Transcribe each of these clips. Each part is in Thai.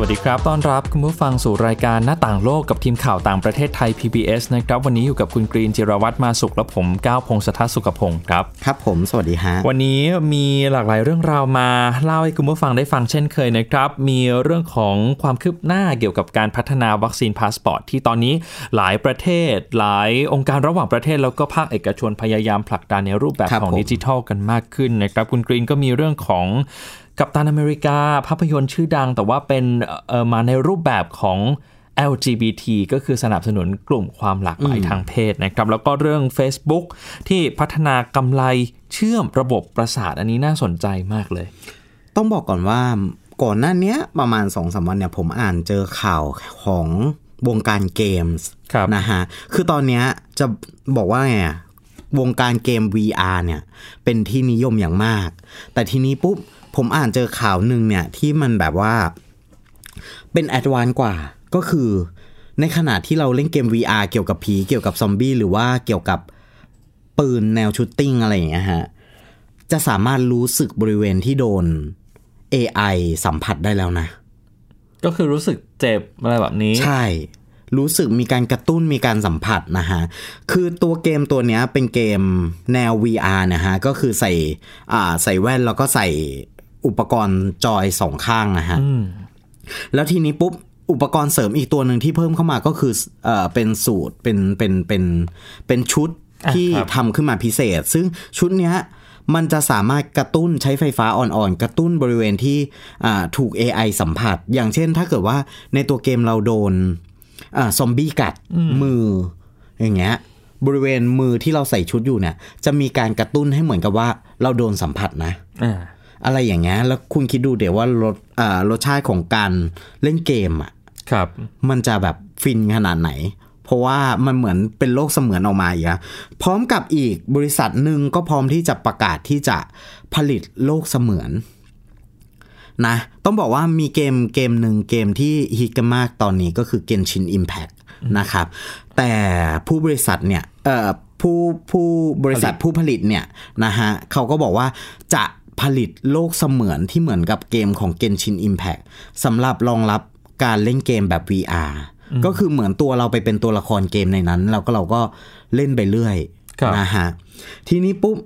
วัสดีครับ ต้อนรับคุณผู้ฟังสู่รายการหน้าต่างโลกกับทีมข่าวต่างประเทศไทย PBS นะครับ วันนี้อยู่กับคุณกรีนจิรวัตรมาสุขและผมก้าวพงศธรสุขพงศ์ครับ ครับผม สวัสดีฮะ วันนี้มีหลากหลายเรื่องราวมาเล่าให้คุณผู้ฟังได้ฟังเช่นเคยนะครับ มีเรื่องของความคืบหน้าเกี่ยวกับการพัฒนาวัคซีนพาสปอร์ตที่ตอนนี้หลายประเทศ หลายองค์การระหว่างประเทศแล้วก็ภาคเอกชนพยายามผลักดันในรูปแบบครับของผมดิจิทัลกันมากขึ้นนะครับ คุณกรีนก็มีเรื่องของ กัปตันอเมริกาภาพยนตร์ชื่อดัง แต่ว่าเป็นเอ่อมาในรูปแบบของ LGBT ก็คือสนับสนุนกลุ่มความหลากหลายทางเพศนะครับ แล้วก็เรื่อง Facebook ที่พัฒนากำไลเชื่อมระบบประสาทอันนี้น่าสนใจมากเลย ต้องบอกก่อนว่าก่อนหน้าเนี้ยประมาณ2อสวันเนี่ยผมอ่านเจอข่าวของวงการเกมส์ครับนะฮะ คือตอนเนี้ยจะบอกว่าไงอะวงการเกม VR เนี่ยเป็นที่นิยมอย่างมาก แต่ทีนี้ปุ๊บ ผมอ่านเจอข่าวหนึ่งเนี่ยที่มันแบบว่าเป็น advance กว่าก็คือในขณะที่เราเล่นเกม VR เกี่ยวกับผีเกี่ยวกับซอมบี้หรือว่าเกี่ยวกับปืนแนวชูตติ้งอะไรอย่างเงี้ยฮะจะสามารถรู้สึกบริเวณที่โดน AI สัมผัสได้แล้วนะ ก็คือรู้สึกเจ็บอะไรแบบนี้ ใช่ รู้สึกมีการกระตุ้นมีการสัมผัสนะฮะ คือตัวเกมตัวเนี้ยเป็นเกมแนว VR นะฮะ ก็คือใส่อ่าใส่แว่นแล้วก็ใส่ อุปกรณ์จอยสองข้างนะฮะแล้วทีนี้ปุ๊บอุปกรณ์เสริมอีกตัวหนึ่งที่เพิ่มเข้ามาก็คือเอ่อเป็นสูตรเป็นเป็นเป็นเป็นชุดอะที่ครับทำขึ้นมาพิเศษ ซึ่งชุดเนี้ยมันจะสามารถกระตุ้นใช้ไฟฟ้าอ่อนๆ กระตุ้นบริเวณที่อ่าถูก AI สัมผัส อย่างเช่นถ้าเกิดว่าในตัวเกมเราโดนอ่าซอมบี้กัดมืออย่างเงี้ยบริเวณมือที่เราใส่ชุดอยู่เนี่ย จะมีการกระตุ้นให้เหมือนกับว่าเราโดนสัมผัสนะ อ่าอะไรอย่างเงี้ยแล้วคุณคิดดูเดี๋ยวว่ารสอ่ารสชาติของการเล่นเกมอะครับ มันจะแบบฟินขนาดไหน เพราะว่ามันเหมือนเป็นโลกเสมือนออกมาอีกอะพร้อมกับอีกบริษัทหนึ่งก็พร้อมที่จะประกาศที่จะผลิตโลกเสมือนนะต้องบอกว่ามีเกมเกมหนึ่งเกมที่ฮิตกันมากตอนนี้ก็คือ Genshin Impact นะครับ แต่ผู้บริษัทเนี่ยเอ่อผู้ผู้บริษัทผู้ผลิตเนี่ยนะฮะเขาก็บอกว่าจะ ผลิตโลกเสมือนที่เหมือนกับเกมของ Genshin Impact สำหรับรองรับการเล่นเกมแบบ VR ก็คือเหมือนตัวเราไปเป็นตัวละครเกมในนั้นแล้วก็เราก็เล่นไปเรื่อยครับนะฮะทีนี้ปุ๊บ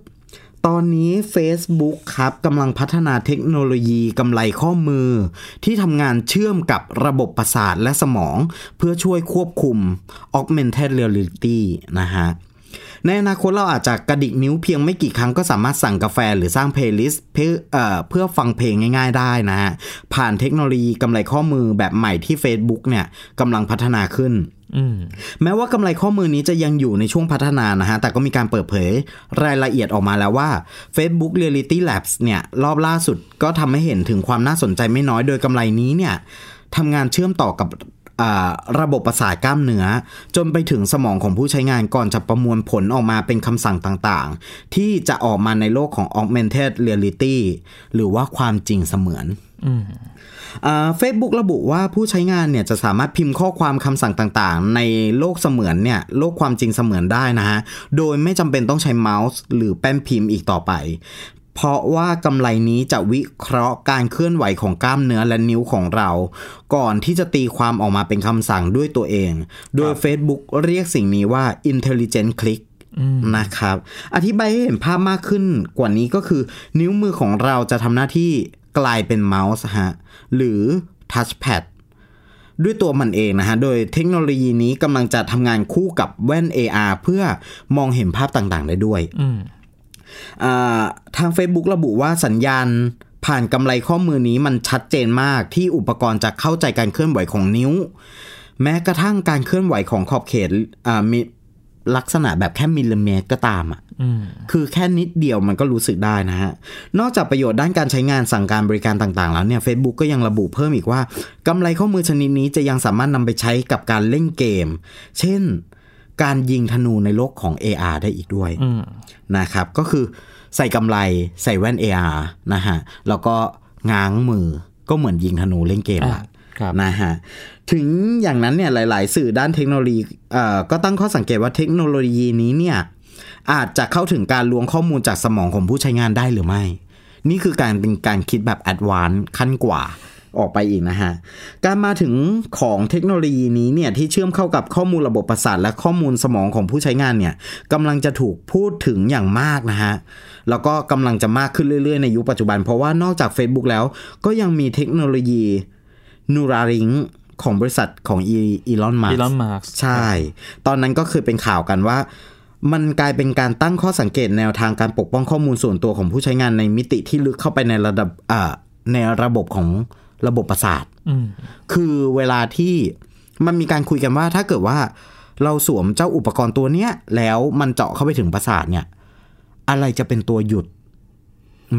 ตอนนี้ Facebook ครับกำลังพัฒนาเทคโนโลยีกำไรข้อมือ ที่ทำงานเชื่อมกับระบบประสาทและสมอง เพื่อช่วยควบคุม augmented reality นะฮะ ในอนาคตเราอาจจะกระดิกนิ้วเพียงไม่กี่ครั้งก็สามารถสั่งกาแฟหรือสร้าง playlist เพื่อเอ่อเพื่อฟังเพลงง่าย ๆ ได้นะฮะ ผ่านเทคโนโลยีกำไลข้อมือแบบใหม่ที่ Facebook เนี่ยกำลังพัฒนาขึ้นอืมแม้ว่ากำไลข้อมือนี้จะยังอยู่ในช่วงพัฒนานะฮะ แต่ก็มีการเปิดเผยรายละเอียดออกมาแล้วว่า Facebook Reality Labs เนี่ย รอบล่าสุดก็ทำให้เห็นถึงความน่าสนใจไม่น้อยโดยกำไลนี้เนี่ยทำงานเชื่อมต่อกับอ่า ระบบประสาทกล้ามเนื้อ จนไปถึงสมองของผู้ใช้งานก่อนจะประมวลผลออกมาเป็นคำสั่งต่างๆ ที่จะออกมาในโลกของ Augmented Reality หรือว่าความจริงเสมือนเฟซบุ๊กระบุว่าผู้ใช้งานเนี่ยจะสามารถพิมพ์ข้อความคำสั่งต่างๆ ในโลกเสมือนเนี่ยโลกความจริงเสมือนได้นะฮะ โดยไม่จำเป็นต้องใช้เมาส์หรือแป้นพิมพ์อีกต่อไป เพราะว่ากำไรนี้จะวิเคราะห์การเคลื่อนไหวของกล้ามเนื้อและนิ้วของเรา ก่อนที่จะตีความออกมาเป็นคำสั่งด้วยตัวเอง โดย Facebook เรียกสิ่งนี้ว่า intelligent click นะครับ อธิบายให้เห็นภาพมากขึ้นกว่านี้ก็คือ นิ้วมือของเราจะทำหน้าที่กลายเป็นเมาส์ฮะ หรือทัชแพดด้วยตัวมันเองนะฮะ โดยเทคโนโลยีนี้กำลังจะทำงานคู่กับแว่น AR เพื่อมองเห็นภาพต่างๆ ได้ด้วยอ่า ทาง Facebook ระบุว่าสัญญาณผ่านกำไรข้อมือนี้มันชัดเจนมากที่อุปกรณ์จะเข้าใจการเคลื่อนไหวของนิ้ว แม้กระทั่งการเคลื่อนไหวของขอบเขตอ่ามีลักษณะแบบแค่มิลลิเมตรก็ตามอะคือแค่นิดเดียวมันก็รู้สึกได้นะฮะ นอกจากประโยชน์ด้านการใช้งานสั่งการบริการต่างๆ แล้วเนี่ย Facebook ก็ยังระบุเพิ่มอีกว่า กำไรข้อมือชนิดนี้จะยังสามารถนำไปใช้กับการเล่นเกม เช่น การยิงธนูในโลกของ AR ได้อีกด้วยนะครับ ก็คือใส่กำไลใส่แว่น AR นะฮะ แล้วก็ง้างมือก็เหมือนยิงธนูเล่นเกมอ่าอะครับนะฮะ ถึงอย่างนั้นเนี่ยหลาย ๆ สื่อด้านเทคโนโลยีเอ่อก็ตั้งข้อสังเกตว่าเทคโนโลยีนี้เนี่ยอาจจะเข้าถึงการล้วงข้อมูลจากสมองของผู้ใช้งานได้หรือไม่ นี่คือการเป็นการคิดแบบ advance ขั้นกว่า ออกไปอีกนะฮะ การมาถึงของเทคโนโลยีนี้เนี่ยที่เชื่อมเข้ากับข้อมูลระบบประสาทและข้อมูลสมองของผู้ใช้งานเนี่ยกำลังจะถูกพูดถึงอย่างมากนะฮะ แล้วก็กำลังจะมากขึ้นเรื่อยๆ ในยุคปัจจุบัน เพราะว่านอกจาก Facebook แล้วก็ยังมีเทคโนโลยีนูราริงของบริษัทของอีลอนมาอีลอนมาร์กใช่ ตอนนั้นก็คือเป็นข่าวกันว่า มันกลายเป็นการตั้งข้อสังเกตแนวทางการปกป้องข้อมูลส่วนตัวของผู้ใช้งานในมิติที่ลึกเข้าไปในระดับอ่าในระบบของ ระบบประสาทอืมคือเวลาที่มันมีการคุยกันว่าถ้าเกิดว่า เราสวมเจ้าอุปกรณ์ตัวเนี้ย แล้วมันเจาะเข้าไปถึงประสาทเนี่ย อะไรจะเป็นตัวหยุด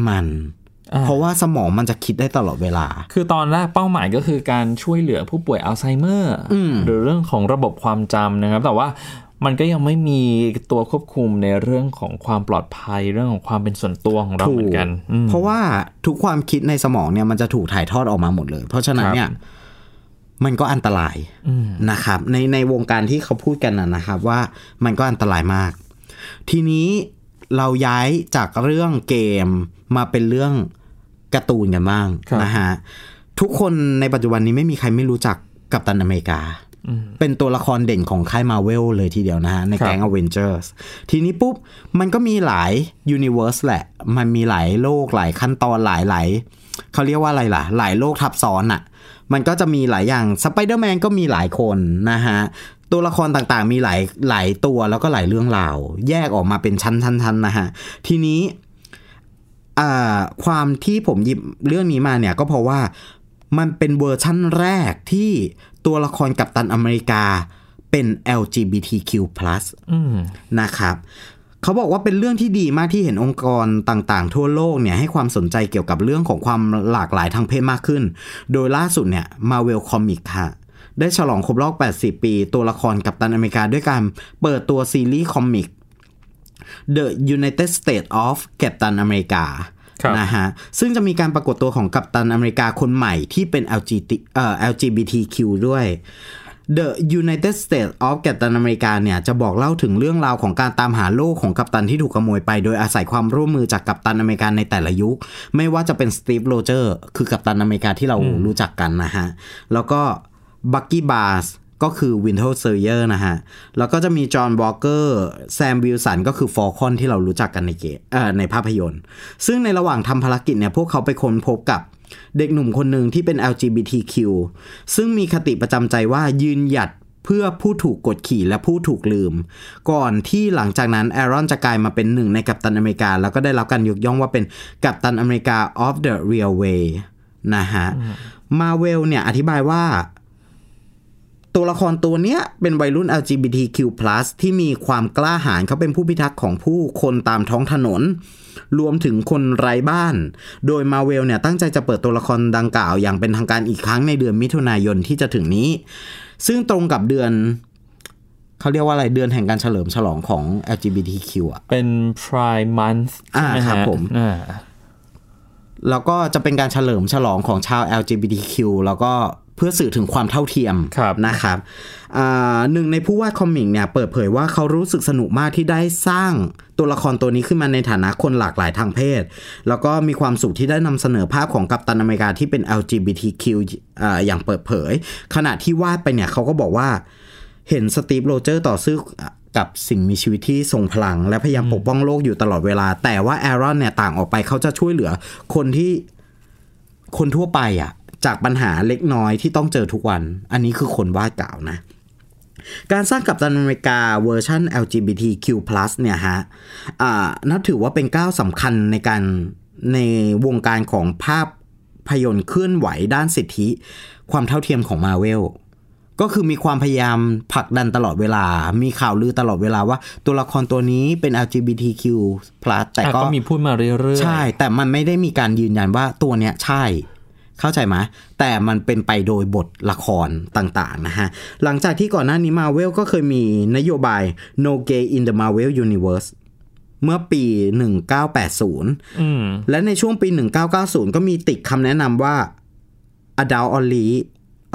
มันอ่าเพราะว่าสมองมันจะคิดได้ตลอดเวลา คือตอนแรกเป้าหมายก็คือการช่วยเหลือผู้ป่วยอัลไซเมอร์อืมหรือเรื่องของระบบความจำนะครับ แต่ว่า มันก็ยังไม่มีตัวควบคุมในเรื่องของความปลอดภัยเรื่องของความเป็นส่วนตัวของเราเหมือนกันอืมเพราะว่าทุกความคิดในสมองเนี่ยมันจะถูกถ่ายทอดออกมาหมดเลย เพราะฉะนั้นครับเนี่ยมันก็อันตรายอืมนะครับ ในในวงการที่เขาพูดกันนะนะครับว่ามันก็อันตรายมาก ทีนี้เราย้ายจากเรื่องเกมมาเป็นเรื่องการ์ตูนกันบ้างครับนะฮะทุกคนในปัจจุบันนี้ไม่มีใครไม่รู้จักกัปตันอเมริกาอืม เป็นตัวละครเด่นของค่ายมาร์เวลเลยทีเดียวนะฮะ ในครับแก๊งอเวนเจอร์สทีนี้ปุ๊บ มันก็มีหลาย universe แหละ มันมีหลายโลกหลายขั้นตอนหลายหลายเขาเรียกว่าอะไรล่ะ หลายโลกทับซ้อนอะ่ะ มันก็จะมีหลายอย่างสไปเดอร์แมนก็มีหลายคนนะฮะ ตัวละครต่างๆมีหลายหลายตัวแล้วก็หลายเรื่องราว แยกออกมาเป็นชั้นๆๆนะฮะ ทีนี้อ่าความที่ผมหยิบเรื่องนี้มาเนี่ยก็เพราะว่ามันเป็นเวอร์ชั่นแรกที่ ตัวละครกัปตันอเมริกาเป็น LGBTQ+ อืมนะครับเขาบอกว่าเป็นเรื่องที่ดีมากที่เห็นองค์กรต่างๆ ทั่วโลกเนี่ยให้ความสนใจเกี่ยวกับเรื่องของความหลากหลายทางเพศมากขึ้น โดยล่าสุดเนี่ย Marvel Comics ค่ะได้ฉลองครบรอบ 80 ปี ตัวละครกัปตันอเมริกาด้วยการเปิดตัวซีรีส์คอมิก The United States of Captain America ครับ นะฮะซึ่งจะมีการปรากฏตัวของกัปตันอเมริกาคนใหม่ที่เป็น LGBT เอ่อ LGBTQ ด้วย The United States of Captain America เนี่ยจะบอกเล่าถึงเรื่องราวของการตามหาโลกของกัปตันที่ถูกขโมยไป โดยอาศัยความร่วมมือจากกัปตันอเมริกาในแต่ละยุค ไม่ว่าจะเป็นสตีฟโรเจอร์คือกัปตันอเมริกาที่เรารู้จักกันนะฮะ แล้วก็บัคกี้บาร์นส์ ก็คือ Winter Soldier นะฮะ แล้วก็จะมีจอห์นวอลเกอร์แซมวิลสันก็คือฟอลคอนที่เรารู้จักกันในเกมเอ่อในภาพยนตร์ ซึ่งในระหว่างทำภารกิจเนี่ย พวกเขาไปค้นพบกับเด็กหนุ่มคนหนึ่งที่เป็น LGBTQ ซึ่งมีคติประจำใจว่ายืนหยัดเพื่อผู้ถูกกดขี่และผู้ถูกลืม ก่อนที่หลังจากนั้นแอรอนจะกลายมาเป็นหนึ่งในกัปตันอเมริกา แล้วก็ได้รับการยกย่องว่าเป็นกัปตันอเมริกา of the real way นะฮะมาเวลเนี่ยอธิบายว่า ตัวละครตัวเนี้ยเป็นวัยรุ่น LGBTQ+ ที่มีความกล้าหาญเขาเป็นผู้พิทักษ์ของผู้คนตามท้องถนน รวมถึงคนไร้บ้าน โดยมาเวลเนี่ยตั้งใจจะเปิดตัวละครดังกล่าวอย่างเป็นทางการอีกครั้งในเดือนมิถุนายนที่จะถึงนี้ ซึ่งตรงกับเดือนเขาเรียกว่าอะไรเดือนแห่งการเฉลิมฉลองของ LGBTQ อะ เป็น Pride Month อ่าใช่ไหมครับฮะผมอ่าแล้วก็จะเป็นการเฉลิมฉลองของชาว LGBTQ แล้วก็ เพื่อสื่อถึงความเท่าเทียมครับนะครับอ่าหนึ่งในผู้วาดคอมิกเนี่ยเปิดเผยว่าเขารู้สึกสนุกมากที่ได้สร้างตัวละครตัวนี้ขึ้นมาในฐานะคนหลากหลายทางเพศ แล้วก็มีความสุขที่ได้นำเสนอภาพของกัปตันอเมริกาที่เป็น LGBTQ อ่าอย่างเปิดเผย ขณะที่วาดไปเนี่ยเขาก็บอกว่าเห็นสตีฟโรเจอร์ต่อสู้กับสิ่งมีชีวิตที่ทรงพลัง และพยายามปกป้องโลกอยู่ตลอดเวลา แต่ว่าแอรอนเนี่ยต่างออกไปเขาจะช่วยเหลือคนที่คนทั่วไปอะ จากปัญหาเล็กน้อยที่ต้องเจอทุกวัน อันนี้คือคนวาดกล่าวนะ การสร้างกัปตันอเมริกาเวอร์ชัน LGBTQ+ เนี่ยฮะอ่านับถือว่าเป็นก้าวสำคัญในการในวงการของภาพยนตร์เคลื่อนไหวด้านสิทธิ ความเท่าเทียมของมาเวลก็คือมีความพยายามผลักดันตลอดเวลา มีข่าวลือตลอดเวลาว่าตัวละครตัวนี้เป็น LGBTQ+ แต่อะก็ก็มีพูดมาเรื่อยๆ ใช่ แต่มันไม่ได้มีการยืนยันว่าตัวเนี้ยใช่ เข้าใจไหมแต่มันเป็นไปโดยบทละครต่างๆนะฮะ หลังจากที่ก่อนหน้านี้มาเวลก็เคยมีนโยบาย no gay in the Marvel Universe เมื่อปี 1980อืมและในช่วงปี 1990 ก็มีติดคำแนะนำว่า Adult Only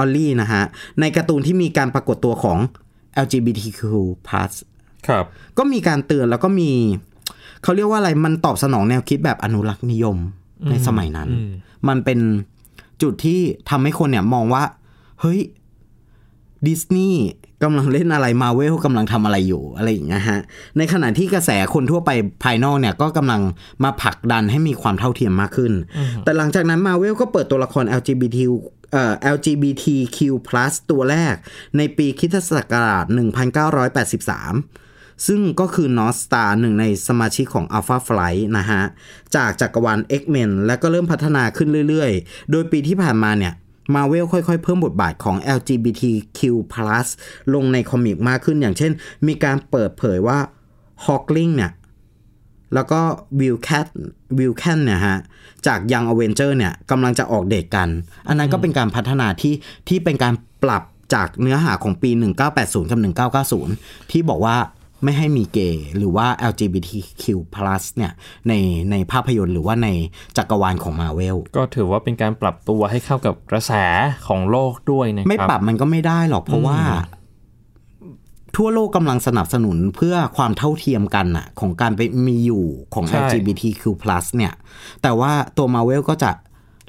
Only นะฮะ ในการ์ตูนที่มีการปรากฏตัวของ LGBTQ+ ครับ ก็มีการเตือนแล้วก็มี เขาเรียกว่าอะไรมันตอบสนองแนวคิดแบบอนุรักษ์นิยมในสมัยนั้น มันเป็น จุดที่ทำให้คนเนี่ยมองว่า เฮ้ยดิสนีย์กำลังเล่นอะไรมาเวลกำลังทำอะไรอยู่อะไรอย่างเงี้ยฮะ ในขณะที่กระแสคนทั่วไปภายนอกเนี่ยก็กำลังมาผลักดันให้มีความเท่าเทียมมากขึ้น แต่หลังจากนั้นมาเวลก็เปิดตัวละคร LGBT เอ่อ LGBTQ+ ตัวแรกในปีคริสตศักราช 1983 ซึ่งก็คือนอสตาหนึ่งในสมาชิกของ Alpha Flight นะฮะ จากจักรวาล X-Men และก็เริ่มพัฒนาขึ้นเรื่อยๆ โดยปีที่ผ่านมาเนี่ยมาเวลค่อยๆ เพิ่มบทบาทของ LGBTQ+ ลงใน comic มากขึ้นอย่างเช่น มีการเปิดเผยว่า Hulkling เนี่ยแล้วก็วิคแคนวิคแคนเนี่ยฮะ จาก Young Avengers เนี่ยกำลังจะออกเดทกัน อันนั้นก็เป็นการพัฒนาที่ที่เป็นการปรับจากเนื้อหาของปี 1980 กับ 1990 ที่บอกว่า ไม่ให้มีเกย์หรือว่า LGBTQ+ เนี่ยในในภาพยนตร์หรือว่าในจักรวาลของมาร์เวลก็ถือว่าเป็นการปรับตัวให้เข้ากับกระแสของโลกด้วยนะครับไม่ปรับมันก็ไม่ได้หรอกเพราะว่า ทั่วโลกกำลังสนับสนุนเพื่อความเท่าเทียมกันน่ะของการไปมีอยู่ของใช่ LGBTQ+ เนี่ย แต่ว่าตัวมาเวลก็จะ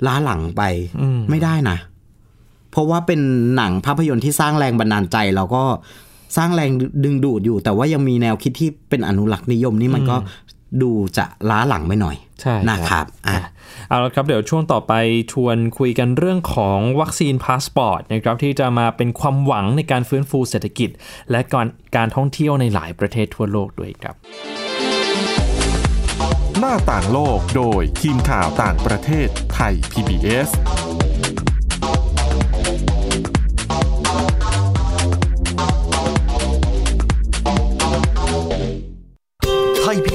ล้าหลังไปไม่ได้นะ เพราะว่าเป็นหนังภาพยนตร์ที่สร้างแรงบันดาลใจแล้วก็ สร้างแรงดึงดูดอยู่ แต่ว่ายังมีแนวคิดที่เป็นอนุรักษ์นิยมนี่มันก็ดูจะล้าหลังไปหน่อยใช่นะครับอะเอาละครับเดี๋ยวช่วงต่อไปชวนคุยกันเรื่องของวัคซีนพาสปอร์ตนะครับที่จะมาเป็นความหวังในการฟื้นฟูเศรษฐกิจ และการการท่องเที่ยวในหลายประเทศทั่วโลกด้วยครับ หน้าต่างโลกโดยทีมข่าวต่างประเทศไทย PBS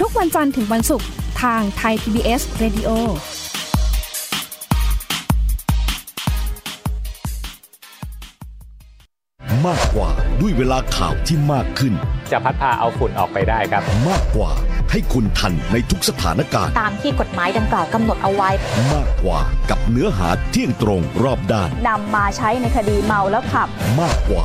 ทุกวันจันทร์ถึงวันศุกร์ทางไทย PBS Radio มากกว่าด้วยเวลาข่าวที่มากขึ้น จะพัดพาเอาฝุ่นออกไปได้ครับ มากกว่าให้คุณทันในทุกสถานการณ์ ตามที่กฎหมายดังกล่าวกำหนดเอาไว้ มากกว่ากับเนื้อหาเที่ยงตรงรอบด้านนำมาใช้ในคดีเมาแล้วขับ มากกว่า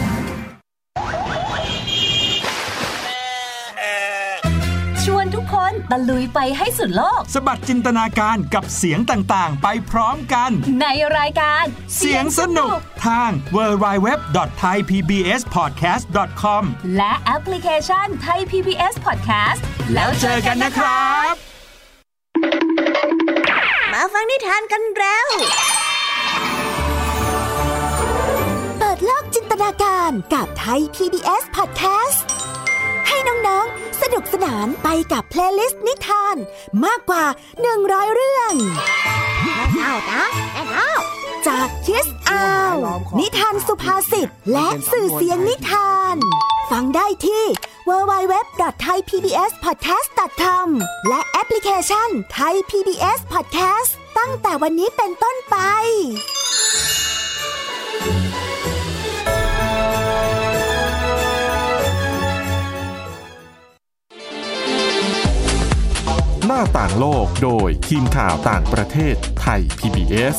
ตะลุยไปให้สุดโลก สบัดจินตนาการกับเสียงต่างๆ ไปพร้อมกัน ในรายการเสียงสนุกทาง www.thaipbspodcast.com และแอปพลิเคชันไทย PBS Podcast แล้วเจอกันนะครับ มาฟังนิทานกันแล้ว เปิดโลกจินตนาการกับไทย PBS Podcast ให้น้อง ๆ สนุกสนานไปกับ playlist นิทาน มากกว่า 100 เรื่องแม่เท่านะแม่เท่าจาก Kids Hour นิทานสุภาษิต และสื่อเสียงนิทาน ฟังได้ที่ www.thaipbspodcast.com และแอปพลิเคชัน Thai PBS Podcast ตั้งแต่วันนี้เป็นต้นไป ต่างโลกโดยทีมข่าวต่างประเทศไทย PBS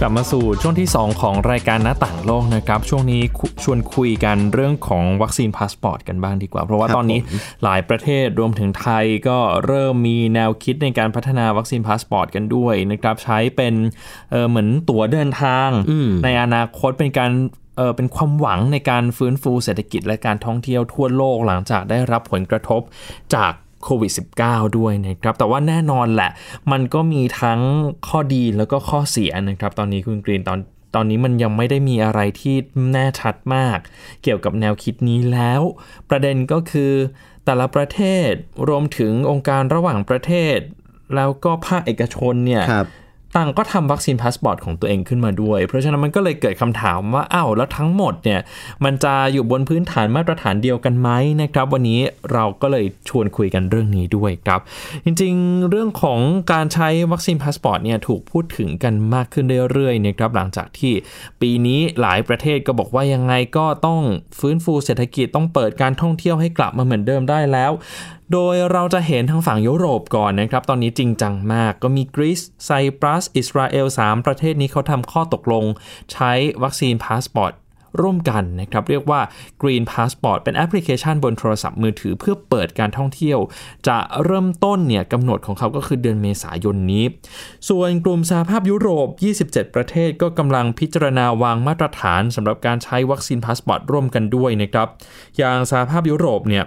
กลับมาสู่ช่วงที่ 2 ของรายการหน้าต่างโลกนะครับ ช่วงนี้คุชวนคุยกันเรื่องของวัคซีนพาสปอร์ตกันบ้างดีกว่า เพราะว่าครับตอนนี้ผมหลายประเทศรวมถึงไทยก็เริ่มมีแนวคิดในการพัฒนาวัคซีนพาสปอร์ตกันด้วยนะครับ ใช้เป็นเออเหมือนตั๋วเดินทางในอนาคตเป็นการ เออเป็นความหวังในการฟื้นฟูเศรษฐกิจและการท่องเที่ยวทั่วโลกหลังจากได้รับผลกระทบจากโควิด -19 ด้วยนะครับ แต่ว่าแน่นอนแหละ มันก็มีทั้งข้อดีแล้วก็ข้อเสียนะครับ ตอนนี้คุณกรีนตอนตอนนี้มันยังไม่ได้มีอะไรที่แน่ชัดมาก เกี่ยวกับแนวคิดนี้แล้ว ประเด็นก็คือแต่ละประเทศรวมถึงองค์การระหว่างประเทศ แล้วก็ภาคเอกชนเนี่ยครับ ต่างก็ทำวัคซีนพาสปอร์ตของตัวเองขึ้นมาด้วย เพราะฉะนั้นมันก็เลยเกิดคำถามว่าอ้าวแล้วทั้งหมดเนี่ยมันจะอยู่บนพื้นฐานมาตรฐานเดียวกันไหมนะครับ วันนี้เราก็เลยชวนคุยกันเรื่องนี้ด้วยครับ จริงๆ เรื่องของการใช้วัคซีนพาสปอร์ตเนี่ยถูกพูดถึงกันมากขึ้นเรื่อยๆนะครับหลังจากที่ปีนี้หลายประเทศก็บอกว่ายังไงก็ต้องฟื้นฟูเศรษฐกิจต้องเปิดการท่องเที่ยวให้กลับมาเหมือนเดิมได้แล้วโดยเราจะเห็นทางฝั่งยุโรปก่อนนะครับ ตอนนี้จริงจังมากก็มีกรีซไซปรัส อิสราเอล 3 ประเทศนี้เขาทำข้อตกลง ใช้วัคซีนพาสปอร์ตร่วมกันนะครับ เรียกว่า Green Passport เป็นแอปพลิเคชันบนโทรศัพท์มือถือเพื่อเปิดการท่องเที่ยว จะเริ่มต้นเนี่ยกำหนดของเขาก็คือเดือนเมษายนนี้ ส่วนกลุ่มสหภาพยุโรป 27 ประเทศก็กำลังพิจารณาวางมาตรฐานสำหรับการใช้วัคซีนพาสปอร์ตร่วมกันด้วยนะครับ อย่างสหภาพยุโรปเนี่ย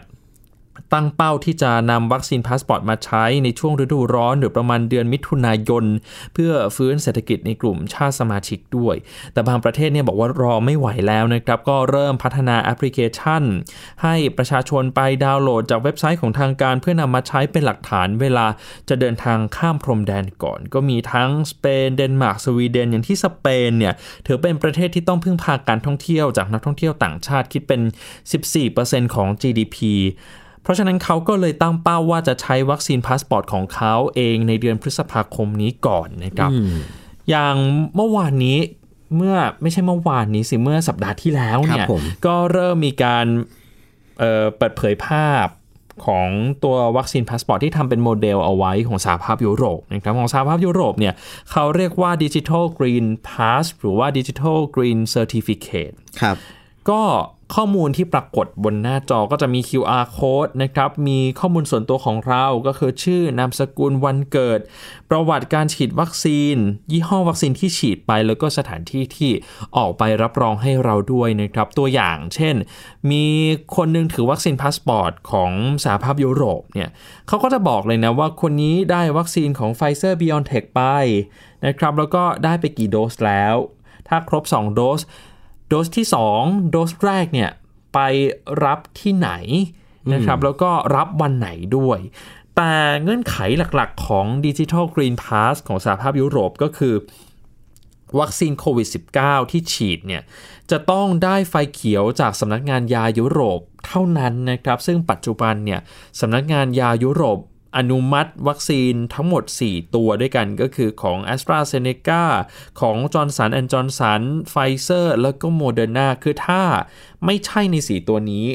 ตั้งเป้าที่จะนำวัคซีนพาสปอร์ตมาใช้ในช่วงฤดูร้อนหรือประมาณเดือนมิถุนายน เพื่อฟื้นเศรษฐกิจในกลุ่มชาติสมาชิกด้วย แต่บางประเทศเนี่ยบอกว่ารอไม่ไหวแล้วนะครับ ก็เริ่มพัฒนาแอปพลิเคชัน ให้ประชาชนไปดาวน์โหลดจากเว็บไซต์ของทางการ เพื่อนำมาใช้เป็นหลักฐานเวลาจะเดินทางข้ามพรมแดนก่อน ก็มีทั้งสเปนเดนมาร์กสวีเดนอย่างที่สเปนเนี่ยถือเป็นประเทศที่ต้องพึ่งพาการท่องเที่ยวจากนักท่องเที่ยวต่างชาติคิดเป็น 14%ของ GDP เพราะฉะนั้นเขาก็เลยตั้งเป้าว่าจะใช้วัคซีนพาสปอร์ตของเขาเองในเดือนพฤษภาคมนี้ก่อนนะครับ อย่างเมื่อวานนี้เมื่อไม่ใช่เมื่อวานนี้สิเมื่อสัปดาห์ที่แล้วเนี่ยครับผมก็เริ่มมีการเอ่อเปิดเผยภาพของตัววัคซีนพาสปอร์ตที่ทำเป็นโมเดลเอาไว้ของสหภาพยุโรปนะครับของสหภาพยุโรปเนี่ยเขาเรียกว่า Digital Green Pass หรือว่า Digital Green Certificate ครับ ก็ข้อมูลที่ปรากฏบนหน้าจอก็จะมี QR code นะครับ มีข้อมูลส่วนตัวของเราก็คือชื่อนามสกุลวันเกิด ประวัติการฉีดวัคซีน ยี่ห้อวัคซีนที่ฉีดไป แล้วก็สถานที่ที่ออกใบรับรองให้เราด้วยนะครับ ตัวอย่างเช่น มีคนหนึ่งถือวัคซีนพาสปอร์ตของสหภาพยุโรปเนี่ยเขาก็จะบอกเลยนะว่าคนนี้ได้วัคซีนของ Pfizer BioNTech ไปนะครับ แล้วก็ได้ไปกี่โดสแล้ว ถ้าครบ 2 โดส โดสที่ 2 โดสแรกเนี่ยไปรับที่ไหนนะครับแล้วก็รับวันไหนด้วย แต่เงื่อนไขหลักๆของ Digital Green Pass ของสหภาพยุโรปก็คือ วัคซีนโควิด -19 ที่ฉีดเนี่ยจะต้องได้ไฟเขียวจากสำนักงานยายุโรปเท่านั้นนะครับ ซึ่งปัจจุบันเนี่ยสำนักงานยายุโรป อนุมัติวัคซีนทั้งหมด 4 ตัวด้วยกันก็คือของ a s t r a z เซ e c a ของ Johnson Johnson Pfizer แล้วก็ Moderna คือถ้าไม่ใช่ใน 4 ตัวนี้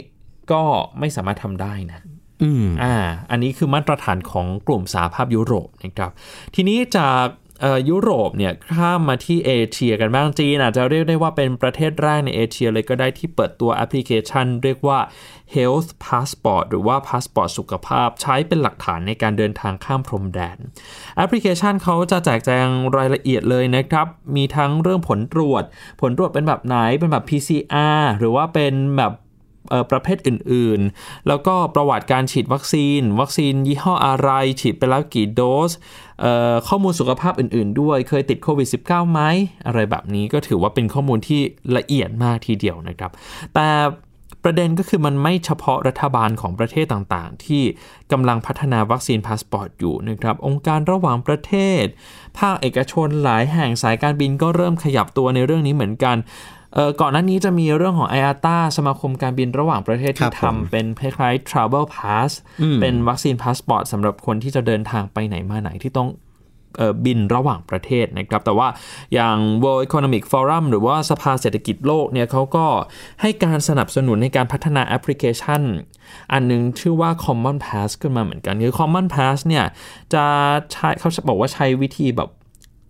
ก็ไม่สามารถทำได้นะอืมอ่า อันนี้คือมาตรฐานของกลุ่มสหภาพยุโรปนะครับ ทีนี้จากเอ่อ ยุโรปเนี่ยข้ามมาที่เอเชียกันบ้างจีนอาจจะเรียกได้ว่าเป็นประเทศแรกในเอเชียเลยก็ได้ที่เปิดตัวแอปพลิเคชัน เรียกว่า Health Passport หรือว่าพาสปอร์ตสุขภาพ ใช้เป็นหลักฐานในการเดินทางข้ามพรมแดน แอปพลิเคชันเขาจะแจกแจงรายละเอียดเลยนะครับ มีทั้งเรื่องผลตรวจ ผลตรวจเป็นแบบไหนเป็นแบบ PCR หรือว่าเป็นแบบ ประเภทอื่นๆ แล้วก็ประวัติการฉีดวัคซีน วัคซีนยี่ห้ออะไร ฉีดไปแล้วกี่โดสข้อมูลสุขภาพอื่นๆ ด้วย เคยติดโควิด -19 ไหม อะไรแบบนี้ก็ถือว่าเป็นข้อมูลที่ละเอียดมากทีเดียวนะครับ แต่ประเด็นก็คือมันไม่เฉพาะรัฐบาลของประเทศต่างๆ ที่กำลังพัฒนาวัคซีนพาสปอร์ตอยู่นะครับ องค์การระหว่างประเทศ ภาคเอกชนหลายแห่งสายการบินก็เริ่มขยับตัวในเรื่องนี้เหมือนกัน ก่อนหน้านี้จะมีเรื่องของ IATA สมาคมการบินระหว่างประเทศครับผมที่ทำเป็นคล้ายๆ Travel Pass อืมเป็นวัคซีนพาสปอร์ตสำหรับคนที่จะเดินทางไปไหนมาไหนที่ต้องเอ่อบินระหว่างประเทศนะครับ แต่ว่าอย่าง World Economic Forum หรือว่าสภาเศรษฐกิจโลกเนี่ยเขาก็ให้การสนับสนุนในการพัฒนาแอปพลิเคชัน อันหนึ่งชื่อว่า Common Pass ขึ้นมาเหมือนกันคือ Common Pass เนี่ยจะใช้เขาบอกว่าใช้วิธีแบบ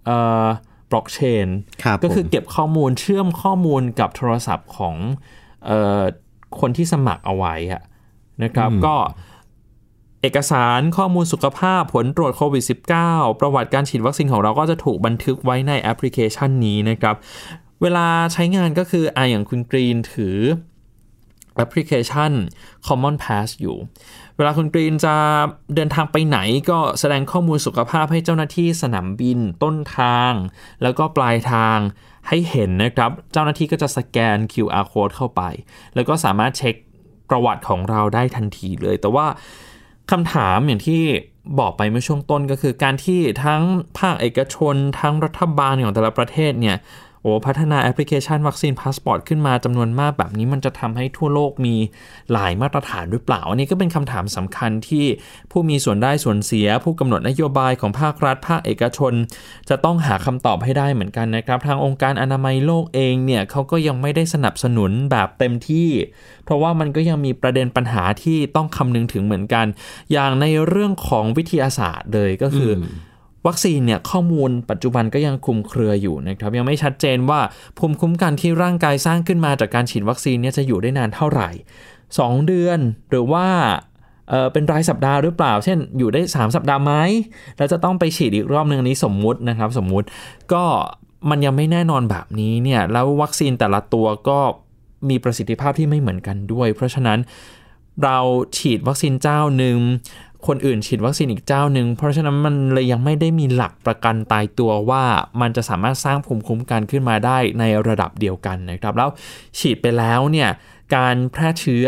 เอ่อ บล็อกเชนครับก็คือผมเก็บข้อมูลเชื่อมข้อมูลกับโทรศัพท์ของเออคนที่สมัครเอาไว้อะนะครับก็เอกสารข้อมูลสุขภาพผลตรวจโควิด -19 ประวัติการฉีดวัคซีนของเราก็จะถูกบันทึกไว้ในแอปพลิเคชันนี้นะครับ เวลาใช้งานก็คืออะอย่างคุณกรีนถือแอปพลิเคชัน Common Pass อยู่ เวลาคุณกรีนจะเดินทางไปไหนก็แสดงข้อมูลสุขภาพให้เจ้าหน้าที่สนามบินต้นทาง แล้วก็ปลายทางให้เห็นนะครับ เจ้าหน้าที่ก็จะสแกน QR code เข้าไป แล้วก็สามารถเช็คประวัติของเราได้ทันทีเลย แต่ว่าคำถามอย่างที่บอกไปเมื่อช่วงต้นก็คือการที่ทั้งภาคเอกชน ทั้งรัฐบาลของแต่ละประเทศเนี่ย โอ้พัฒนาแอปพลิเคชันวัคซีนพาสปอร์ตขึ้นมาจำนวนมากแบบนี้มันจะทำให้ทั่วโลกมีหลายมาตรฐานหรือเปล่า อันนี้ก็เป็นคำถามสำคัญที่ผู้มีส่วนได้ส่วนเสีย ผู้กำหนดนโยบายของภาครัฐภาคเอกชน จะต้องหาคำตอบให้ได้เหมือนกันนะครับ ทางองค์การอนามัยโลกเองเนี่ยเขาก็ยังไม่ได้สนับสนุนแบบเต็มที่ เพราะว่ามันก็ยังมีประเด็นปัญหาที่ต้องคำนึงถึงเหมือนกัน อย่างในเรื่องของวิทยาศาสตร์เลยก็คืออ วัคซีนเนี่ยข้อมูลปัจจุบันก็ยังคลุมเครืออยู่นะครับยังไม่ชัดเจนว่าภูมิคุ้มกันที่ร่างกายสร้างขึ้นมาจากการฉีดวัคซีนเนี่ยจะอยู่ได้นานเท่าไหร่ 2 เดือนหรือว่าเออเป็นรายสัปดาห์หรือเปล่า เช่นอยู่ได้ 3 สัปดาห์ไหมแล้วจะต้องไปฉีดอีกรอบหนึ่งนนี้สมมุตินะครับสมมุติก็มันยังไม่แน่นอนแบบนี้เนี่ยแล้ววัคซีนแต่ละตัวก็มีประสิทธิภาพที่ไม่เหมือนกันด้วย เพราะฉะนั้นเราฉีดวัคซีนเจ้าหนึ่ง คนอื่นฉีดวัคซีนอีกเจ้าหนึ่งเพราะฉะนั้นมันเลยยังไม่ได้มีหลักประกันตายตัวว่ามันจะสามารถสร้างภูมิคุ้มกันขึ้นมาได้ในระดับเดียวกันนะครับ แล้วฉีดไปแล้วเนี่ยการแพร่เชื้อ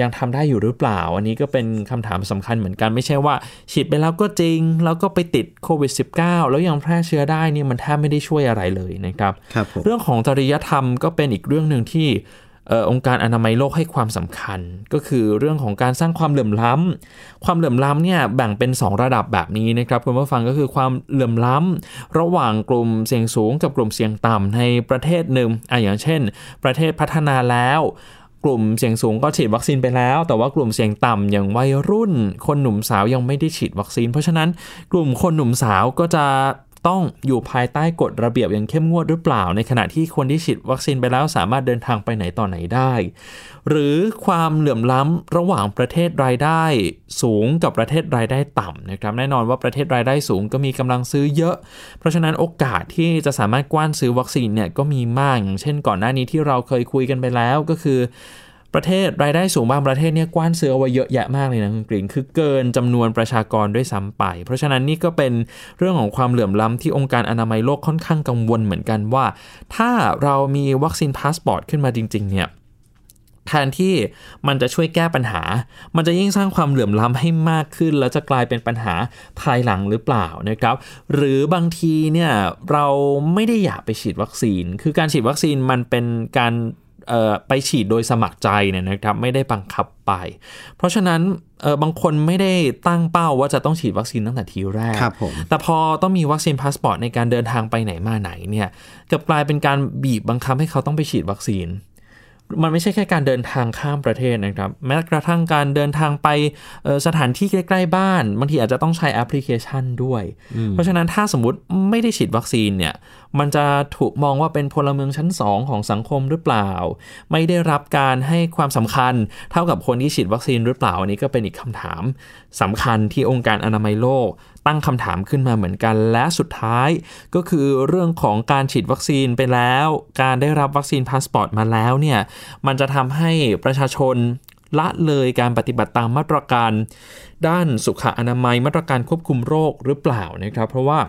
ยังทำได้อยู่หรือเปล่า อันนี้ก็เป็นคำถามสำคัญเหมือนกันไม่ใช่ว่า ฉีดไปแล้วก็จริง แล้วก็ไปติดโควิด -19 แล้วยังแพร่เชื้อได้นี่มันแทบไม่ได้ช่วยอะไรเลยนะครับครับผมเรื่องของจริยธรรมก็เป็นอีกเรื่องหนึ่งที่เอองค์การอนามัยโลกให้ความสำคัญ ก็คือเรื่องของการสร้างความเหลื่อมล้ำความเหลื่อมล้ำเนี่ยแบ่งเป็น 2 ระดับแบบนี้นะครับคุณผู้ฟังก็คือความเหลื่อมล้ำระหว่างกลุ่มเสี่ยงสูงกับกลุ่มเสี่ยงต่ำในประเทศหนึ่งอะอย่างเช่น ประเทศพัฒนาแล้วกลุ่มเสี่ยงสูงก็ฉีดวัคซีนไปแล้ว แต่ว่ากลุ่มเสี่ยงต่ำอย่างวัยรุ่น คนหนุ่มสาวยังไม่ได้ฉีดวัคซีน เพราะฉะนั้นกลุ่มคนหนุ่มสาวก็จะ ต้องอยู่ภายใต้กฎระเบียบอย่างเข้มงวดหรือเปล่า ในขณะที่คนที่ฉีดวัคซีนไปแล้วสามารถเดินทางไปไหนต่อไหนได้ หรือความเหลื่อมล้ำระหว่างประเทศรายได้สูงกับประเทศรายได้ต่ำนะครับแน่นอนว่าประเทศรายได้สูงก็มีกำลังซื้อเยอะ เพราะฉะนั้นโอกาสที่จะสามารถกว้านซื้อวัคซีนเนี่ยก็มีมากอย่างเช่นก่อนหน้านี้ที่เราเคยคุยกันไปแล้วก็คือ ประเทศรายได้สูงบางประเทศเนี่ยกว้านซื้อเอาไว้เยอะแยะมากเลยนะคุณกรีนคือเกินจำนวนประชากรด้วยซ้ำไป เพราะฉะนั้นนี่ก็เป็นเรื่องของความเหลื่อมล้ำที่องค์การอนามัยโลกค่อนข้างกังวลเหมือนกันว่า ถ้าเรามีวัคซีนพาสปอร์ตขึ้นมาจริง ๆ เนี่ยแทนที่มันจะช่วยแก้ปัญหา มันจะยิ่งสร้างความเหลื่อมล้ำให้มากขึ้น แล้วจะกลายเป็นปัญหาภายหลังหรือเปล่านะครับ หรือบางทีเนี่ยเราไม่ได้อยากไปฉีดวัคซีน คือการฉีดวัคซีนมันเป็นการ ไปฉีดโดยสมัครใจเนี่ยนะครับไม่ได้บังคับไป เพราะฉะนั้นเออบางคนไม่ได้ตั้งเป้าว่าจะต้องฉีดวัคซีนตั้งแต่ทีแรกครับผมแต่พอต้องมีวัคซีนพาสปอร์ตในการเดินทางไปไหนมาไหนเนี่ยกลับกลายเป็นการบีบบังคับให้เขาต้องไปฉีดวัคซีน มันไม่ใช่แค่การเดินทางข้ามประเทศนะครับ แม้กระทั่งการเดินทางไปเอ่อสถานที่ใกล้ ๆ บ้าน บางทีอาจจะต้องใช้แอปพลิเคชันด้วย เพราะฉะนั้นถ้าสมมติไม่ได้ฉีดวัคซีนเนี่ย มันจะถูกมองว่าเป็นพลเมืองชั้น 2 ของสังคมหรือเปล่า ไม่ได้รับการให้ความสำคัญเท่ากับคนที่ฉีดวัคซีนหรือเปล่า อันนี้ก็เป็นอีกคำถามสำคัญที่องค์การอนามัยโลก ตั้งคำถามขึ้นมาเหมือนกัน และสุดท้ายก็คือเรื่องของการฉีดวัคซีนไปแล้ว การได้รับวัคซีนพาสปอร์ตมาแล้วเนี่ยมันจะทำให้ประชาชนละเลยการปฏิบัติตามมาตรการ ด้านสุขอนามัยมาตรการควบคุมโรคหรือเปล่านะครับ เพราะว่า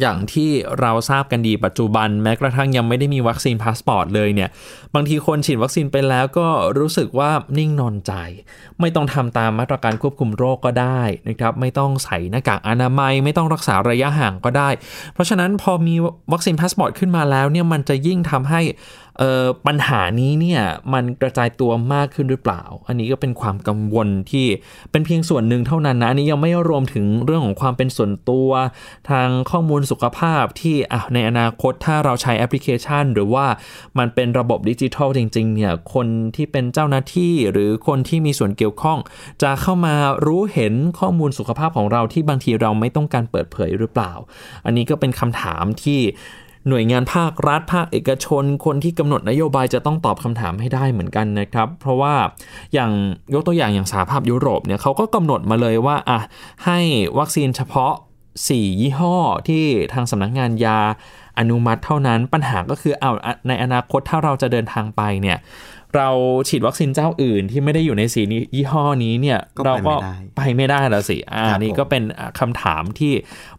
อย่างที่เราทราบกันดีปัจจุบันแม้กระทั่งยังไม่ได้มีวัคซีนพาสปอร์ตเลยเนี่ย บางทีคนฉีดวัคซีนไปแล้วก็รู้สึกว่านิ่งนอนใจ ไม่ต้องทำตามมาตรการควบคุมโรคก็ได้นะครับ ไม่ต้องใส่หน้ากากอนามัย ไม่ต้องรักษาระยะห่างก็ได้ เพราะฉะนั้นพอมีวัคซีนพาสปอร์ตขึ้นมาแล้วเนี่ยมันจะยิ่งทำให้ ปัญหานี้เนี่ยมันกระจายตัวมากขึ้นหรือเปล่า อันนี้ก็เป็นความกังวลที่เป็นเพียงส่วนหนึ่งเท่านั้นนะอันนี้ยังไม่รวมถึงเรื่องของความเป็นส่วนตัว ทางข้อมูลสุขภาพที่ในอนาคตถ้าเราใช้แอปพลิเคชัน หรือว่ามันเป็นระบบดิจิทัลจริงๆเนี่ยคนที่เป็นเจ้าหน้าที่หรือคนที่มีส่วนเกี่ยวข้อง จะเข้ามารู้เห็นข้อมูลสุขภาพของเราที่บางทีเราไม่ต้องการเปิดเผยหรือเปล่า อันนี้ก็เป็นคำถามที่ หน่วยงานภาครัฐภาคเอกชน คนที่กำหนดนโยบายจะต้องตอบคำถามให้ได้เหมือนกันนะครับ เพราะว่าอย่างยกตัวอย่างอย่างสหภาพยุโรปเนี่ยเขาก็กำหนดมาเลยว่าอะให้วัคซีนเฉพาะ 4 ยี่ห้อที่ทางสำนักงานยาอนุมัติเท่านั้นปัญหาก็คือเอ้าในอนาคตถ้าเราจะเดินทางไปเนี่ย เราฉีดวัคซีนเจ้าอื่นที่ไม่ได้อยู่ในสีนี้ยี่ห้อนี้เนี่ยเราก็ไปไม่ได้แล้วสิอ่านี่ก็เป็นคำถามที่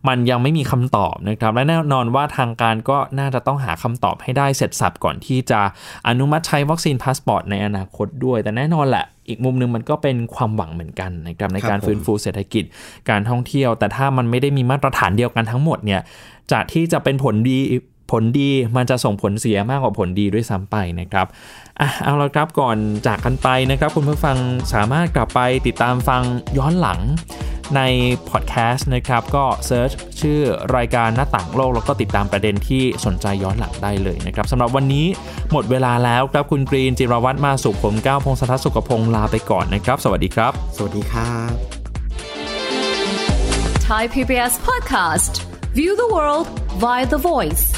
มันยังไม่มีคำตอบนะครับ และแน่นอนว่าทางการก็น่าจะต้องหาคำตอบให้ได้เสร็จสรรพก่อนที่จะอนุมัติใช้วัคซีนพาสปอร์ตในอนาคตด้วย แต่แน่นอนแหละอีกมุมนึงมันก็เป็นความหวังเหมือนกันนะครับในการฟื้นฟูเศรษฐกิจการท่องเที่ยว แต่ถ้ามันไม่ได้มีมาตรฐานเดียวกันทั้งหมดเนี่ยจะที่จะเป็นผลดี ผลดีมันจะส่งผลเสียมากกว่าผลดีด้วยซ้ำไปนะครับอะเอาละครับก่อนจากกันไปนะครับ คุณผู้ฟังสามารถกลับไปติดตามฟังย้อนหลังในพอดแคสต์นะครับ ก็ search ชื่อรายการหน้าต่างโลก แล้วก็ติดตามประเด็นที่สนใจย้อนหลังได้เลยนะครับสำหรับวันนี้หมดเวลาแล้วครับคุณกรีนจิรวัตรมาสุขผมก้าวพงศธรสุขพงศ์ลาไปก่อนนะครับ สวัสดีครับ สวัสดีครับ Thai PBS podcast View the world via the voice